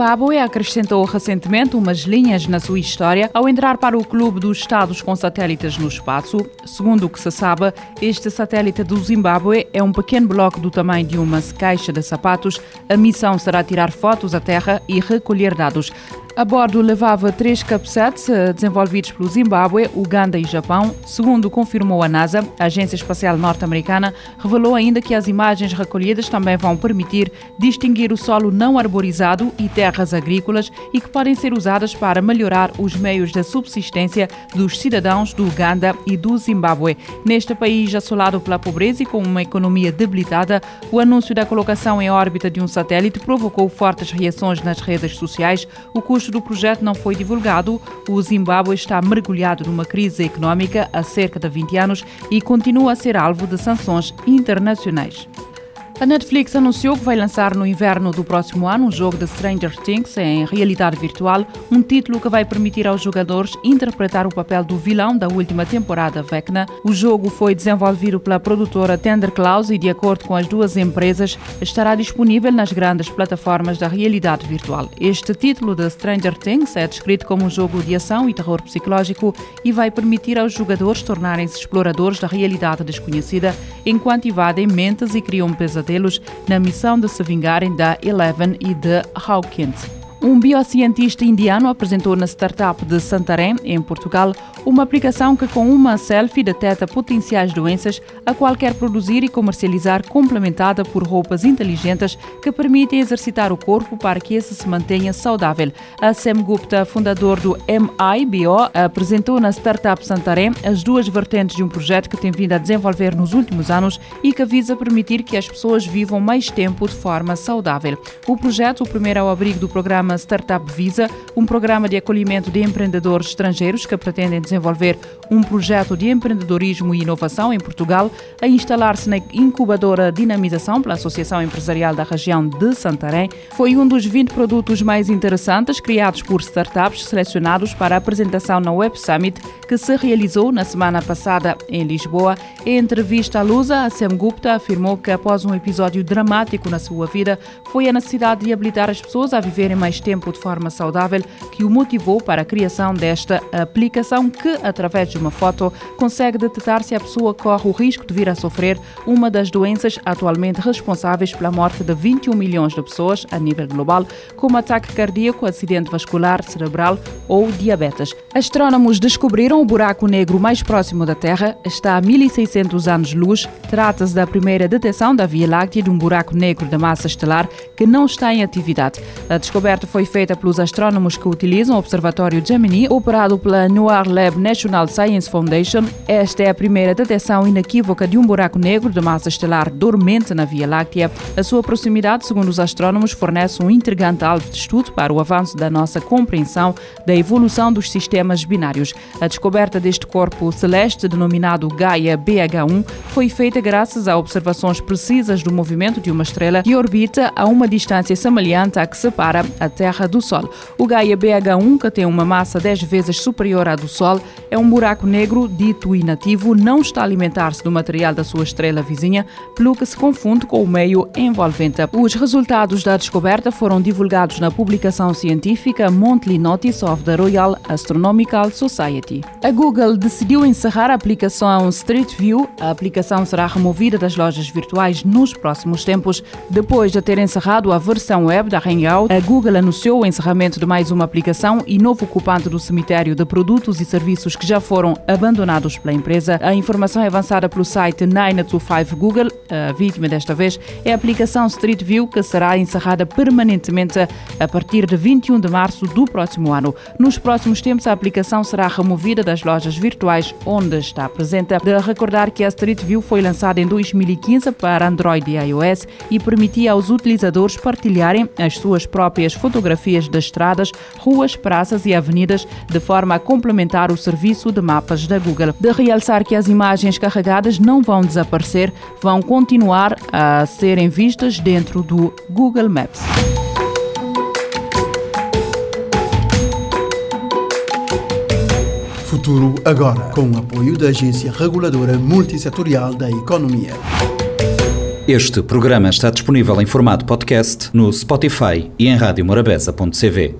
Zimbábue acrescentou recentemente umas linhas na sua história ao entrar para o clube dos Estados com satélites no espaço. Segundo o que se sabe, este satélite do Zimbábue é um pequeno bloco do tamanho de uma caixa de sapatos. A missão será tirar fotos à Terra e recolher dados. A bordo levava três capsats eh, desenvolvidos pelo Zimbábue, Uganda e Japão. Segundo confirmou a NASA, a Agência Espacial Norte-Americana revelou ainda que as imagens recolhidas também vão permitir distinguir o solo não arborizado e terras agrícolas e que podem ser usadas para melhorar os meios de subsistência dos cidadãos do Uganda e do Zimbábue. Neste país assolado pela pobreza e com uma economia debilitada, o anúncio da colocação em órbita de um satélite provocou fortes reações nas redes sociais. O custo do projeto não foi divulgado. O Zimbábue está mergulhado numa crise econômica há cerca de 20 anos e continua a ser alvo de sanções internacionais. A Netflix anunciou que vai lançar no inverno do próximo ano um jogo de Stranger Things em realidade virtual, um título que vai permitir aos jogadores interpretar o papel do vilão da última temporada Vecna. O jogo foi desenvolvido pela produtora Tender Claus e, de acordo com as duas empresas, estará disponível nas grandes plataformas da realidade virtual. Este título de Stranger Things é descrito como um jogo de ação e terror psicológico e vai permitir aos jogadores tornarem-se exploradores da realidade desconhecida enquanto invadem mentes e criam pesadelos pesadelos na missão de se vingarem da Eleven e de Hawkins. Um biocientista indiano apresentou na startup de Santarém, em Portugal, uma aplicação que, com uma selfie, detecta potenciais doenças a qual quer produzir e comercializar, complementada por roupas inteligentes que permitem exercitar o corpo para que esse se mantenha saudável. A Sam Gupta, fundador do MIBO, apresentou na startup Santarém as duas vertentes de um projeto que tem vindo a desenvolver nos últimos anos e que visa permitir que as pessoas vivam mais tempo de forma saudável. O projeto, o primeiro ao abrigo do programa programa Startup Visa, um programa de acolhimento de empreendedores estrangeiros que pretendem desenvolver um projeto de empreendedorismo e inovação em Portugal, a instalar-se na incubadora Dinamização pela Associação Empresarial da região de Santarém, foi um dos 20 produtos mais interessantes criados por startups selecionados para apresentação na Web Summit que se realizou na semana passada em Lisboa. Em entrevista à Lusa, a Sam Gupta afirmou que após um episódio dramático na sua vida, foi a necessidade de habilitar as pessoas a viverem mais tempo de forma saudável que o motivou para a criação desta aplicação que, através de uma foto, consegue detectar se a pessoa corre o risco de vir a sofrer uma das doenças atualmente responsáveis pela morte de 21 milhões de pessoas a nível global, como ataque cardíaco, acidente vascular cerebral ou diabetes. Astrónomos descobriram o buraco negro mais próximo da Terra, está a 1600 anos-luz. Trata-se da primeira detecção da Via Láctea de um buraco negro de massa estelar que não está em atividade. A descoberta foi feita pelos astrónomos que utilizam o Observatório Gemini, operado pela Noir Lab National Science Foundation. Esta é a primeira detecção inequívoca de um buraco negro de massa estelar dormente na Via Láctea. A sua proximidade, segundo os astrónomos, fornece um intrigante alvo de estudo para o avanço da nossa compreensão da evolução dos sistemas binários. A descoberta deste corpo celeste, denominado Gaia BH1, foi feita graças a observações precisas do movimento de uma estrela que orbita a uma distância semelhante à que separa a Terra do Sol. O Gaia BH1, que tem uma massa 10 vezes superior à do Sol, é um buraco negro dito inativo, não está a alimentar-se do material da sua estrela vizinha, pelo que se confunde com o meio envolvente. Os resultados da descoberta foram divulgados na publicação científica Monthly Notice of the Royal Astronomical Society. A Google decidiu encerrar a aplicação Street View. A aplicação será removida das lojas virtuais nos próximos tempos. Depois de ter encerrado a versão web da Hangout, a Google anunciou o encerramento de mais uma aplicação e novo ocupante do cemitério de produtos e serviços que já foram abandonados pela empresa. A informação é avançada pelo site 925 Google. A vítima desta vez é a aplicação Street View, que será encerrada permanentemente a partir de 21 de março do próximo ano. Nos próximos tempos, a aplicação será removida das lojas virtuais onde está presente. De recordar que a Street View foi lançada em 2015 para Android e iOS e permitia aos utilizadores partilharem as suas próprias fotografias das estradas, ruas, praças e avenidas, de forma a complementar o serviço de mapas da Google. De realçar que as imagens carregadas não vão desaparecer, vão continuar a serem vistas dentro do Google Maps. Futuro agora, com o apoio da Agência Reguladora Multissetorial da Economia. Este programa está disponível em formato podcast no Spotify e em radiomorabeza.cv.